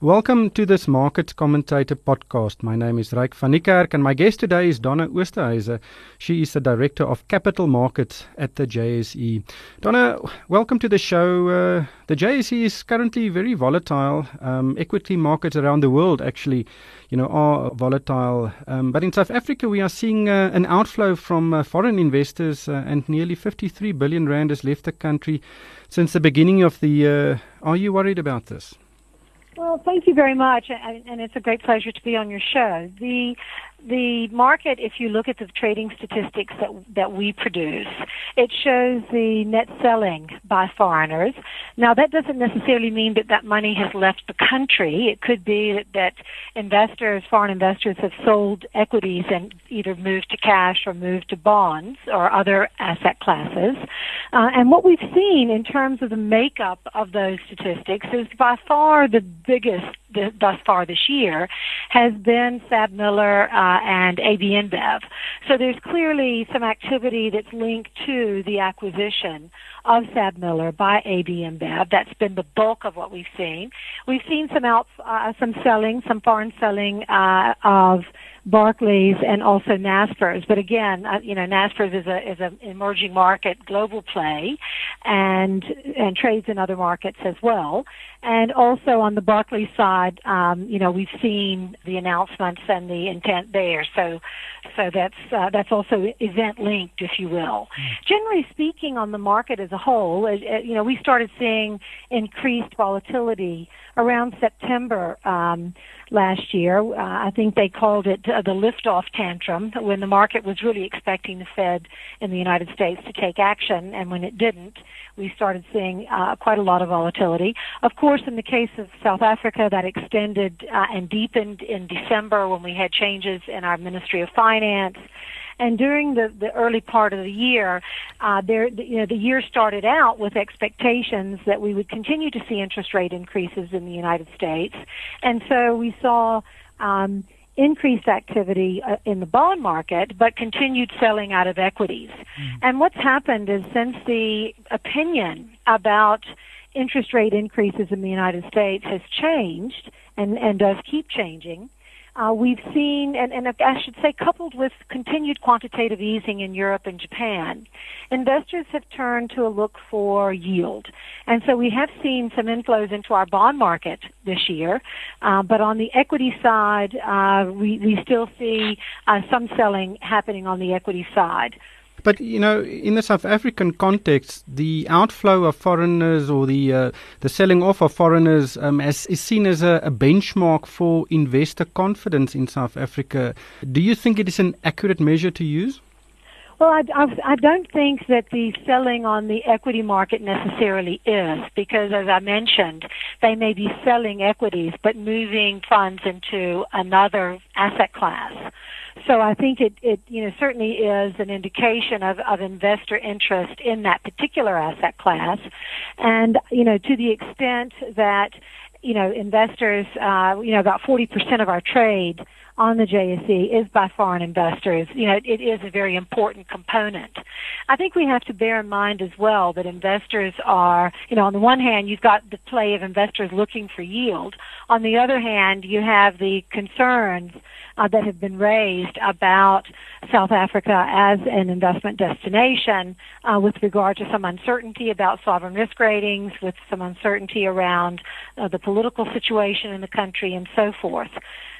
Welcome to this Market Commentator podcast. My name is Ryk van Niekerk and my guest today is Donna Oosthuyse. She is the Director of Capital Markets at the JSE. Donna, welcome to the show. Uh, the JSE is currently very volatile. Um, equity markets around the world actually, you know, are volatile. Um, but in South Africa, we are seeing uh, an outflow from uh, foreign investors uh, and nearly 53 billion rand has left the country since the beginning of the year. Are you worried about this? Well, thank you very much, and it's a great pleasure to be on your show. The the market, if you look at the trading statistics that that we produce, it shows the net selling by foreigners. Now, that doesn't necessarily mean that that money has left the country. It could be that, that investors, foreign investors, have sold equities and either moved to cash or moved to bonds or other asset classes. Uh, and what we've seen in terms of the makeup of those statistics is by far the biggest thus far this year has been SABMiller uh, and AB InBev. So there's clearly some activity that's linked to the acquisition of SABMiller by AB InBev. That's been the bulk of what we've seen. We've seen some out, uh, some selling, some foreign selling uh, of Barclays and also Naspers. But again, uh, you know, Naspers is a is an emerging market global play, and and trades in other markets as well. And also on the Barclays side, um, you know, we've seen the announcements and the intent there. So, so that's uh, that's also event linked, if you will. Mm. Generally speaking, on the market as a whole, uh, uh, you know, we started seeing increased volatility around September um, last year. Uh, I think they called it uh, the liftoff tantrum when the market was really expecting the Fed in the United States to take action, and when it didn't, we started seeing uh, quite a lot of volatility. Of course, in the case of South Africa, that extended uh, and deepened in December when we had changes in our Ministry of Finance and during the, the early part of the year, uh, there, you know, the year started out with expectations that we would continue to see interest rate increases in the United States. And so we saw, um, increased activity uh, in the bond market, but continued selling out of equities. Mm. And what's happened is since the opinion about interest rate increases in the United States has changed and, and does keep changing, uh, we've seen, and, and I should say, coupled with continued quantitative easing in Europe and Japan, investors have turned to a look for yield. And so we have seen some inflows into our bond market this year, uh, but on the equity side, uh, we, we still see uh, some selling happening on the equity side. But you know, in the South African context, the outflow of foreigners or the uh, the selling off of foreigners um, as, is seen as a, a, benchmark for investor confidence in South Africa. Do you think it is an accurate measure to use? Well, I, I, I don't think that the selling on the equity market necessarily is because, as I mentioned, they may be selling equities but moving funds into another asset class. So I think it, it you know certainly is an indication of, of investor interest in that particular asset class, and you know to the extent that you know investors uh, you know about 40% of our trade on the JSE is by foreign investors. You know, it is a very important component. I think we have to bear in mind as well that investors are, you know, on the one hand, you've got the play of investors looking for yield. On the other hand, you have the concerns uh, that have been raised about South Africa as an investment destination uh, with regard to some uncertainty about sovereign risk ratings, with some uncertainty around uh, the political situation in the country and so forth.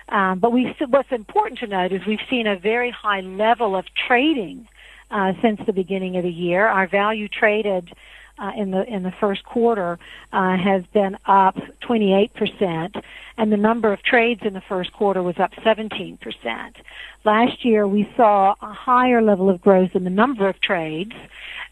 Um, but we, what's important to note is we've seen a very high level of trading uh, since the beginning of the year. Our value traded uh, in the in the first quarter uh, has been up 28 percent, and the number of trades in the first quarter was up 17 percent. Last year, we saw a higher level of growth in the number of trades,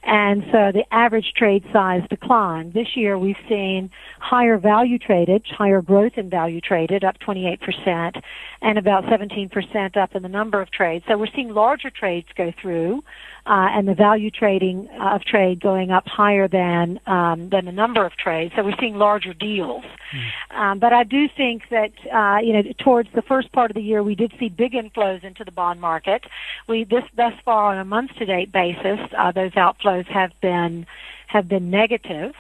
and so the average trade size declined. This year, we've seen higher value traded, higher growth in value traded, up 28%, and about 17% up in the number of trades. So we're seeing larger trades go through, uh, and the value trading of trade going up higher than um, than the number of trades. So we're seeing larger deals. Mm. Um, but I do think that uh, you know towards the first part of the year, we did see big inflows into the bond market. We this thus far on a month to date basis, uh, those outflows have been have been negative.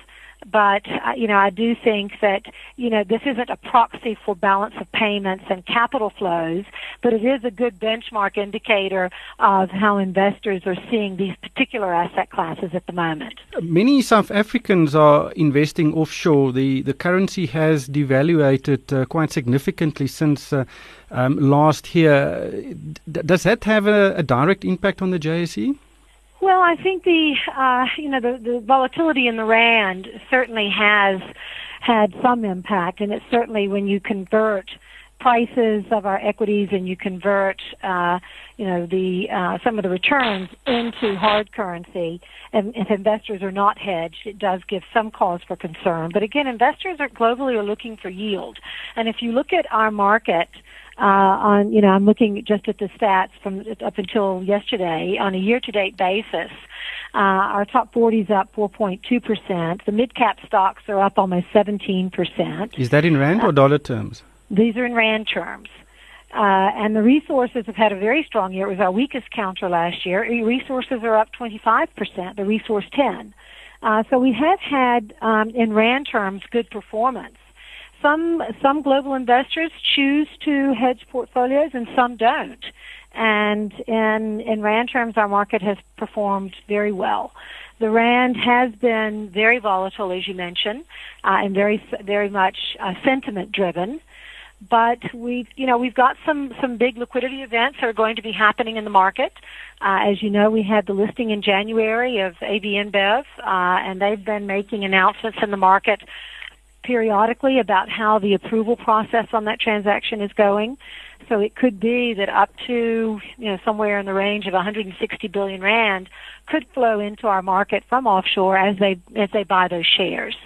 But uh, you know I do think that you know this isn't a proxy for balance of payments and capital flows, but it is a good benchmark indicator of how investors are seeing these particular asset classes at the moment. Many South Africans are investing offshore. The the currency has devaluated uh, quite significantly since uh, um, last year. D- does that have a, a direct impact on the JSE? Well, I think the uh, you know the, the volatility in the rand certainly has had some impact, and it's certainly when you convert prices of our equities and you convert uh, you know the uh, some of the returns into hard currency, and if investors are not hedged, it does give some cause for concern. But again, investors are globally are looking for yield, and if you look at our market uh, on, you know, I'm looking just at the stats from up until yesterday on a year-to-date basis. Uh, our top 40 is up 4.2%. The mid-cap stocks are up almost 17%. Is that in rand or dollar terms? These are in rand terms. Uh, and the resources have had a very strong year. It was our weakest counter last year. Resources are up 25%, the resource 10. Uh, so we have had, um, in rand terms, good performance some some global investors choose to hedge portfolios and some don't. And in in rand terms, our market has performed very well. The rand has been very volatile, as you mentioned, uh, and very very much uh, sentiment driven. But we've you know we've got some some big liquidity events that are going to be happening in the market. Uh, as you know, we had the listing in January of AB InBev, uh, and they've been making announcements in the market periodically about how the approval process on that transaction is going. So it could be that up to, you know, somewhere in the range of 160 billion rand could flow into our market from offshore as they as they buy those shares,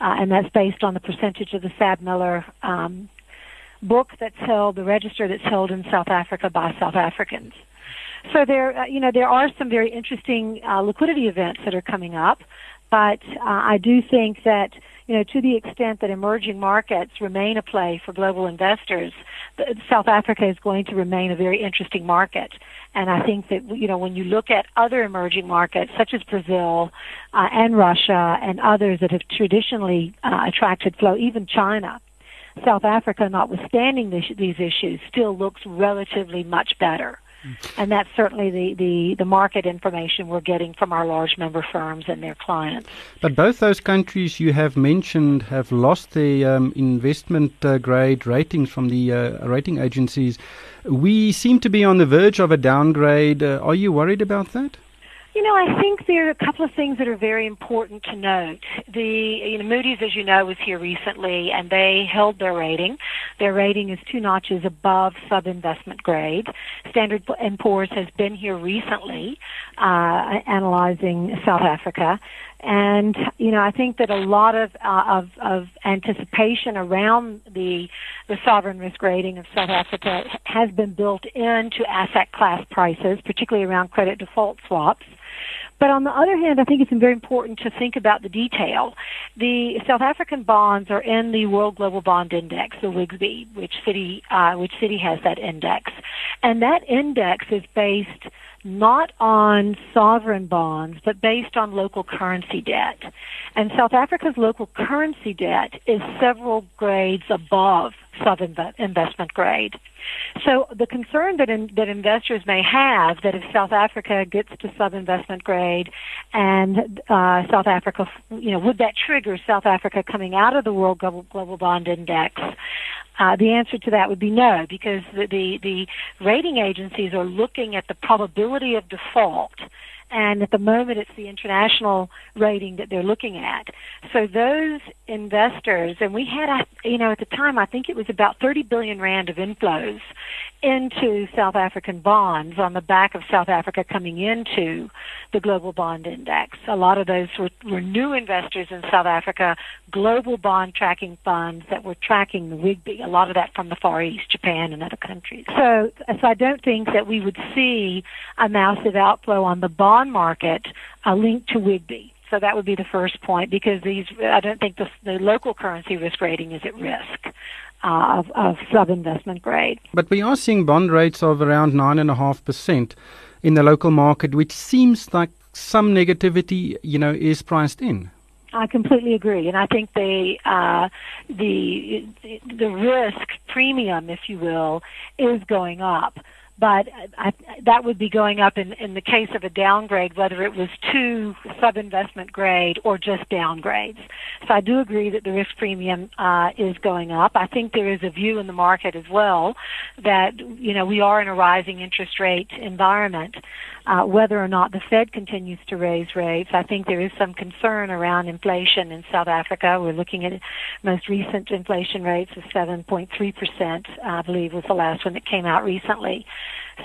uh, and that's based on the percentage of the SABMiller um, book that's held, the register that's held in South Africa by South Africans. So there, uh, you know, there are some very interesting uh, liquidity events that are coming up, but uh, I do think that you know, to the extent that emerging markets remain a play for global investors, South Africa is going to remain a very interesting market. And I think that, you know, when you look at other emerging markets, such as Brazil uh, and Russia and others that have traditionally uh, attracted flow, even China, South Africa, notwithstanding this, these issues, still looks relatively much better. And that's certainly the, the, the market information we're getting from our large member firms and their clients. But both those countries you have mentioned have lost their um, investment uh, grade ratings from the uh, rating agencies. We seem to be on the verge of a downgrade. Uh, are you worried about that? You know, I think there are a couple of things that are very important to note. The you know Moody's, as you know, was here recently, and they held their rating. Their rating is two notches above sub-investment grade. Standard and Poor's has been here recently, uh, analyzing South Africa, and you know I think that a lot of uh, of, of anticipation around the the sovereign risk rating of South Africa has been built into asset class prices, particularly around credit default swaps. But on the other hand, I think it's very important to think about the detail. The South African bonds are in the World Global Bond Index, the WGBI, which Citi uh, which Citi has that index, and that index is based not on sovereign bonds, but based on local currency debt. And South Africa's local currency debt is several grades above sub-investment grade. So the concern that in, that investors may have that if South Africa gets to sub-investment grade and uh, South Africa, you know, would that trigger South Africa coming out of the World Global, Bond Index? Uh, the answer to that would be no, because the, the, the rating agencies are looking at the probability of default and at the moment it's the international rating that they're looking at. So those investors, and we had, you know, at the time I think it was about 30 billion rand of inflows into South African bonds on the back of South Africa coming into the global bond index. A lot of those were, were new investors in South Africa, global bond tracking funds that were tracking the WGBI, a lot of that from the Far East, Japan and other countries. So, so I don't think that we would see a massive outflow on the bond market uh, linked to WGBI. So that would be the first point because these, I don't think the, the local currency risk rating is at risk. Uh, of, of sub-investment grade. But we are seeing bond rates of around 9.5% in the local market, which seems like some negativity, you know, is priced in. I completely agree, and I think the uh, the the risk premium, if you will, is going up but I, that would be going up in, in the case of a downgrade, whether it was to sub-investment grade or just downgrades. So I do agree that the risk premium uh, is going up. I think there is a view in the market as well that you know we are in a rising interest rate environment. Uh, whether or not the Fed continues to raise rates, I think there is some concern around inflation in South Africa. We're looking at most recent inflation rates of 7.3 percent. I believe was the last one that came out recently.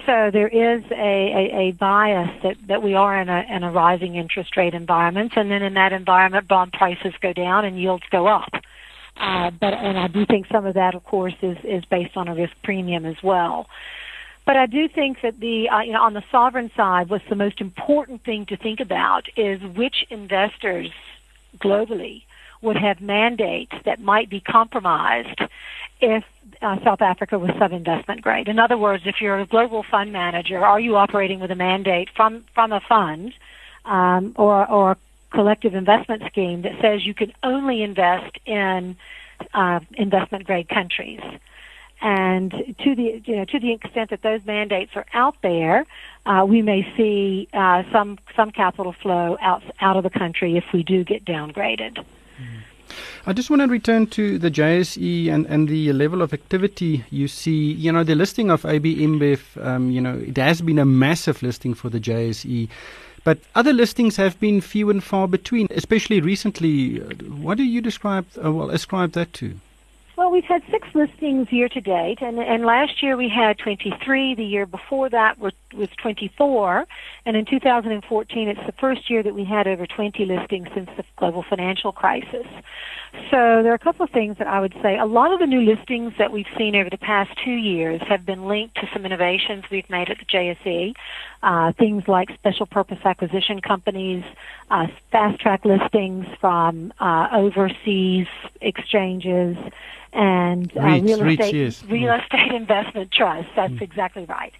So there is a, a, a bias that, that we are in a, in a rising interest rate environment, and then in that environment, bond prices go down and yields go up. Uh, but and I do think some of that, of course, is is based on a risk premium as well. But I do think that the uh, you know on the sovereign side, what's the most important thing to think about is which investors globally would have mandates that might be compromised if uh, South Africa was sub-investment grade. In other words, if you're a global fund manager, are you operating with a mandate from from a fund um, or or a collective investment scheme that says you can only invest in uh, investment grade countries? And to the you know to the extent that those mandates are out there, uh, we may see uh, some some capital flow out out of the country if we do get downgraded. I just want to return to the JSE and, and the level of activity you see. You know, the listing of AB InBev, um, you know, it has been a massive listing for the JSE. But other listings have been few and far between, especially recently. What do you describe, uh, well, ascribe that to? Well, we've had six listings year to date, and, and last year we had 23. The year before that was, was 24, and in 2014 it's the first year that we had over 20 listings since the global financial crisis. So there are a couple of things that I would say. A lot of the new listings that we've seen over the past two years have been linked to some innovations we've made at the JSE. Uh, things like special purpose acquisition companies, uh, fast track listings from uh, overseas exchanges, and uh, REITs, real estate yes. real estate investment trusts. That's Mm. exactly right.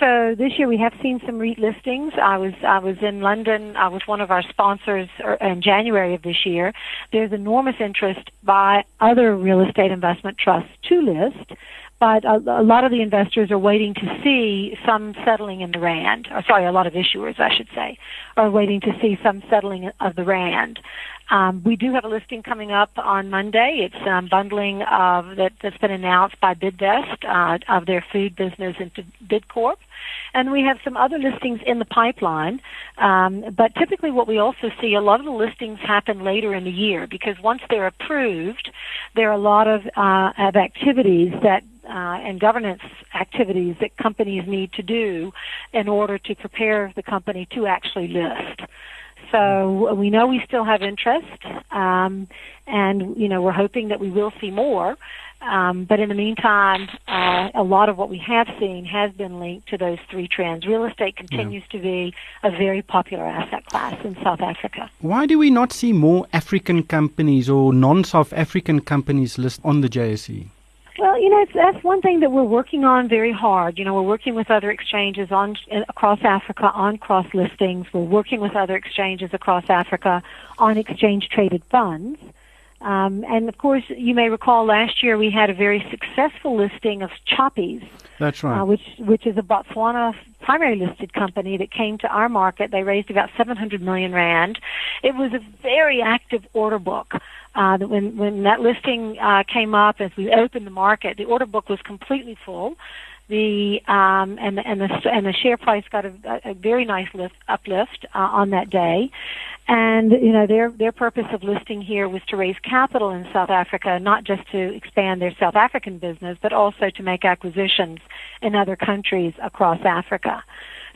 So this year we have seen some REIT listings. I was I was in London. I was one of our sponsors er, in January of this year. There's enormous interest by other real estate investment trusts to list, but a, a lot of the investors are waiting to see some settling in the rand. Or sorry, a lot of issuers, I should say, are waiting to see some settling of the rand. Um, we do have a listing coming up on Monday. It's um, bundling of that, that's been announced by Bidvest uh, of their food business into Bidcorp, and we have some other listings in the pipeline. Um, but typically, what we also see a lot of the listings happen later in the year because once they're approved, there are a lot of uh, of activities that uh, and governance activities that companies need to do in order to prepare the company to actually list. So we know we still have interest, um, and you know we're hoping that we will see more. Um, but in the meantime, uh, a lot of what we have seen has been linked to those three trends. Real estate continues to be a very popular asset class in South Africa. Why do we not see more African companies or non South African companies list on the JSE? Well, you know, that's one thing that we're working on very hard. You know, we're working with other exchanges on across Africa on cross listings. We're working with other exchanges across Africa on exchange traded funds. Um, and of course, you may recall last year we had a very successful listing of Choppies, That's right. uh, which which is a Botswana primary listed company that came to our market. They raised about 700 million rand. It was a very active order book. Uh, when when that listing uh, came up, as we opened the market, the order book was completely full. The um, and the, and the and the share price got a, a very nice lift uplift uh, on that day. And you know their their purpose of listing here was to raise capital in South Africa, not just to expand their South African business, but also to make acquisitions in other countries across Africa.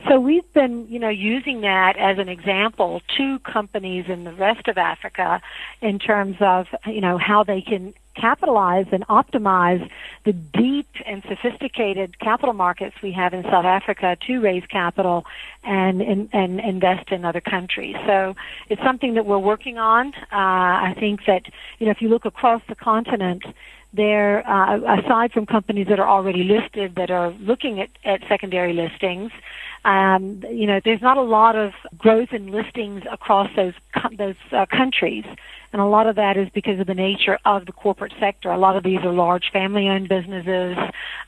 So we've been, you know, using that as an example to companies in the rest of Africa in terms of, you know, how they can capitalize and optimize the deep and sophisticated capital markets we have in South Africa to raise capital and and, and invest in other countries. So it's something that we're working on. Uh, I think that you know if you look across the continent, There, uh, aside from companies that are already listed that are looking at, at secondary listings, um, you know, there's not a lot of growth in listings across those those uh, countries, and a lot of that is because of the nature of the corporate sector. A lot of these are large family-owned businesses,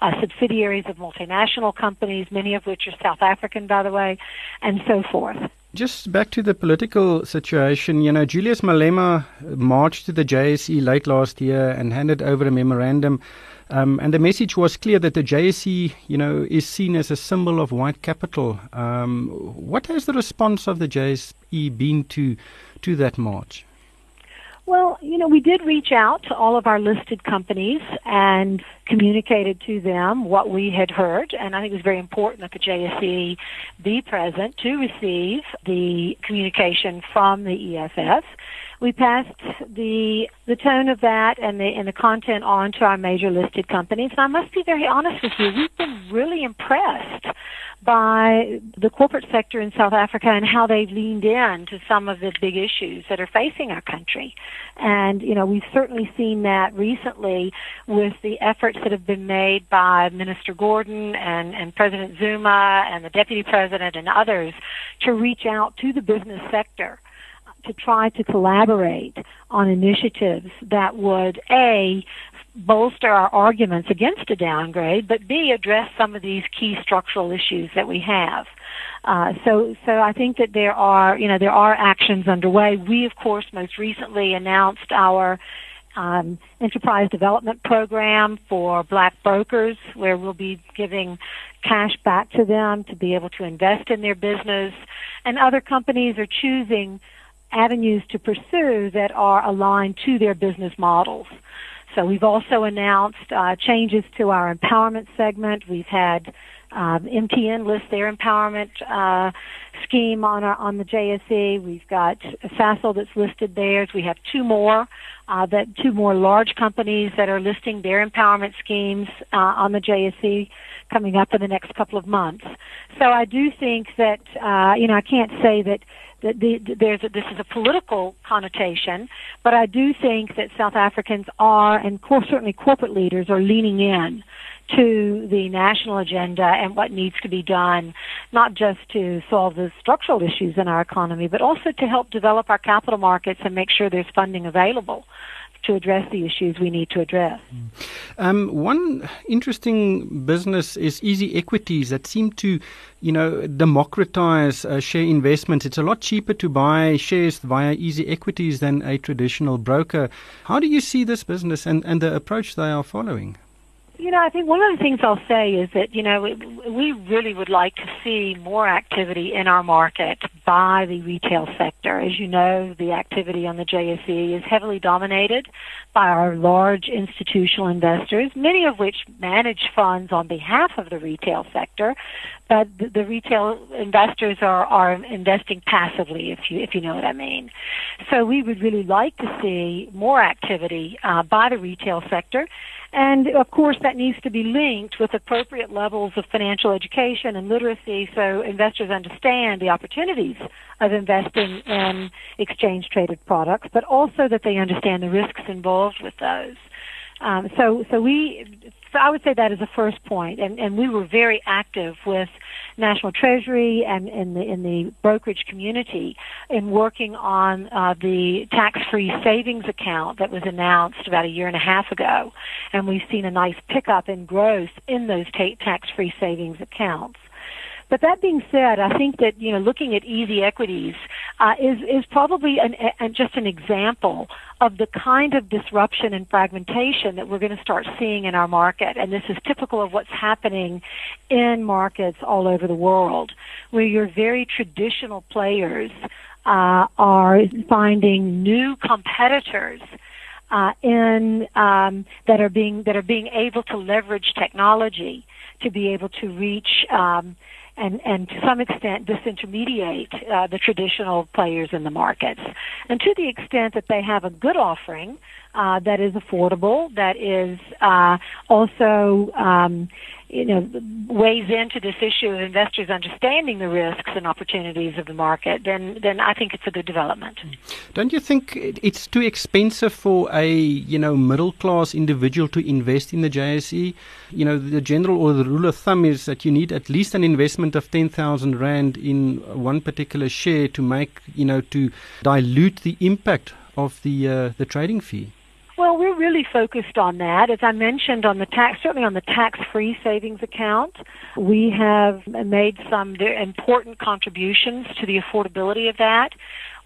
uh, subsidiaries of multinational companies, many of which are South African, by the way, and so forth. Just back to the political situation, you know, Julius Malema marched to the JSE late last year and handed over a memorandum um, and the message was clear that the JSE, you know, is seen as a symbol of white capital. Um, what has the response of the JSE been to to that march? Well, you know, we did reach out to all of our listed companies and communicated to them what we had heard, and I think it was very important that the JSE be present to receive the communication from the EFF we passed the the tone of that and the and the content on to our major listed companies. And I must be very honest with you, we've been really impressed by the corporate sector in South Africa and how they've leaned in to some of the big issues that are facing our country. And, you know, we've certainly seen that recently with the efforts that have been made by Minister Gordhan and, and President Zuma and the Deputy President and others to reach out to the business sector to try to collaborate on initiatives that would A, bolster our arguments against a downgrade, but B, address some of these key structural issues that we have. Uh, so, so I think that there are, you know, there are actions underway. We, of course, most recently announced our um, enterprise development program for black brokers, where we'll be giving cash back to them to be able to invest in their business. And other companies are choosing avenues to pursue that are aligned to their business models. So we've also announced uh, changes to our empowerment segment. We've had uh, MTN list their empowerment uh, scheme on our, on the JSE. We've got Sasol that's listed theirs. We have two more uh, that two more large companies that are listing their empowerment schemes uh, on the JSE coming up in the next couple of months. So I do think that uh, you know I can't say that that the, there's a, this is a political connotation, but I do think that South Africans are, and certainly corporate leaders are leaning in to the national agenda and what needs to be done, not just to solve the structural issues in our economy, but also to help develop our capital markets and make sure there's funding available to address the issues we need to address. Um, one interesting business is Easy Equities that seem to, you know, democratize uh, share investments. It's a lot cheaper to buy shares via Easy Equities than a traditional broker. How do you see this business and, and the approach they are following? You know, I think one of the things I'll say is that, you know, we really would like to see more activity in our market by the retail sector. As you know, the activity on the JSE is heavily dominated by our large institutional investors, many of which manage funds on behalf of the retail sector, but the, retail investors are, are investing passively, if you, if you know what I mean. So we would really like to see more activity uh, by the retail sector and of course, that needs to be linked with appropriate levels of financial education and literacy so investors understand the opportunities of investing in exchange traded products, but also that they understand the risks involved with those. Um, so, so we, so I would say that is the first point, and, and we were very active with National Treasury and in the in the brokerage community in working on uh, the tax-free savings account that was announced about a year and a half ago, and we've seen a nice pickup in growth in those ta- tax-free savings accounts. But that being said, I think that you know looking at easy equities uh, is is probably an, an, just an example of the kind of disruption and fragmentation that we're going to start seeing in our market, and this is typical of what's happening in markets all over the world, where your very traditional players uh, are finding new competitors. Uh, in um, that are being that are being able to leverage technology to be able to reach um, and, and to some extent disintermediate uh, the traditional players in the markets. And to the extent that they have a good offering uh, that is affordable, that is uh, also um, you know, weighs into this issue of investors understanding the risks and opportunities of the market, then then I think it's a good development. Don't you think it's too expensive for a you know middle class individual to invest in the JSE? You know, the general or the rule of thumb is that you need at least an investment of ten thousand rand in one particular share to make you know to dilute the impact of the uh, the trading fee. Well, we're really focused on that. As I mentioned on the tax, certainly on the tax-free savings account, we have made some important contributions to the affordability of that.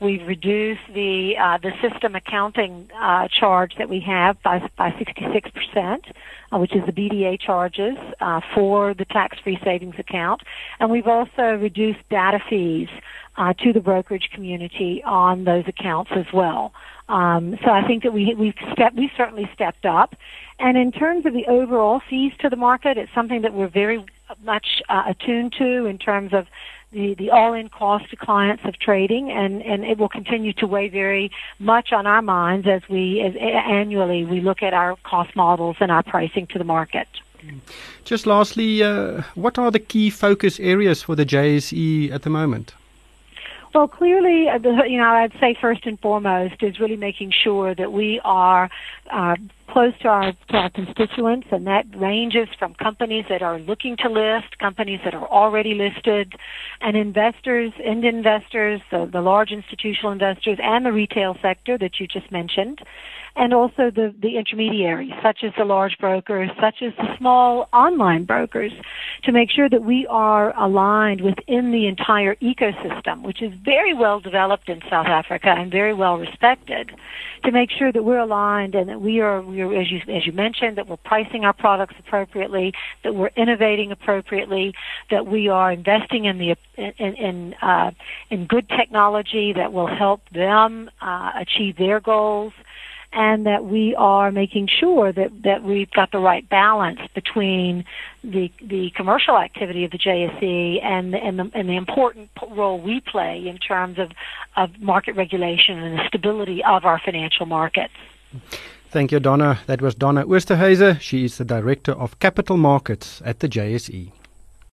We've reduced the uh, the system accounting uh, charge that we have by by 66 percent, uh, which is the BDA charges uh, for the tax-free savings account, and we've also reduced data fees uh, to the brokerage community on those accounts as well. Um, so I think that we we've stepped we certainly stepped up, and in terms of the overall fees to the market, it's something that we're very much uh, attuned to in terms of the, the all-in cost to clients of trading, and, and it will continue to weigh very much on our minds as we as annually we look at our cost models and our pricing to the market. Just lastly, uh, what are the key focus areas for the JSE at the moment? Well, clearly, uh, you know, I'd say first and foremost is really making sure that we are uh, close to our, to our constituents, and that ranges from companies that are looking to list, companies that are already listed, and investors, end investors, the, the large institutional investors, and the retail sector that you just mentioned and also the, the intermediaries, such as the large brokers, such as the small online brokers, to make sure that we are aligned within the entire ecosystem, which is very well developed in South Africa and very well respected, to make sure that we're aligned and that we are, are as, you, as you mentioned, that we're pricing our products appropriately, that we're innovating appropriately, that we are investing in the in in, uh, in good technology that will help them uh, achieve their goals and that we are making sure that, that we've got the right balance between the the commercial activity of the JSE and the, and the, and the important role we play in terms of, of market regulation and the stability of our financial markets. Thank you, Donna. That was Donna Oosthuyse. She is the Director of Capital Markets at the JSE.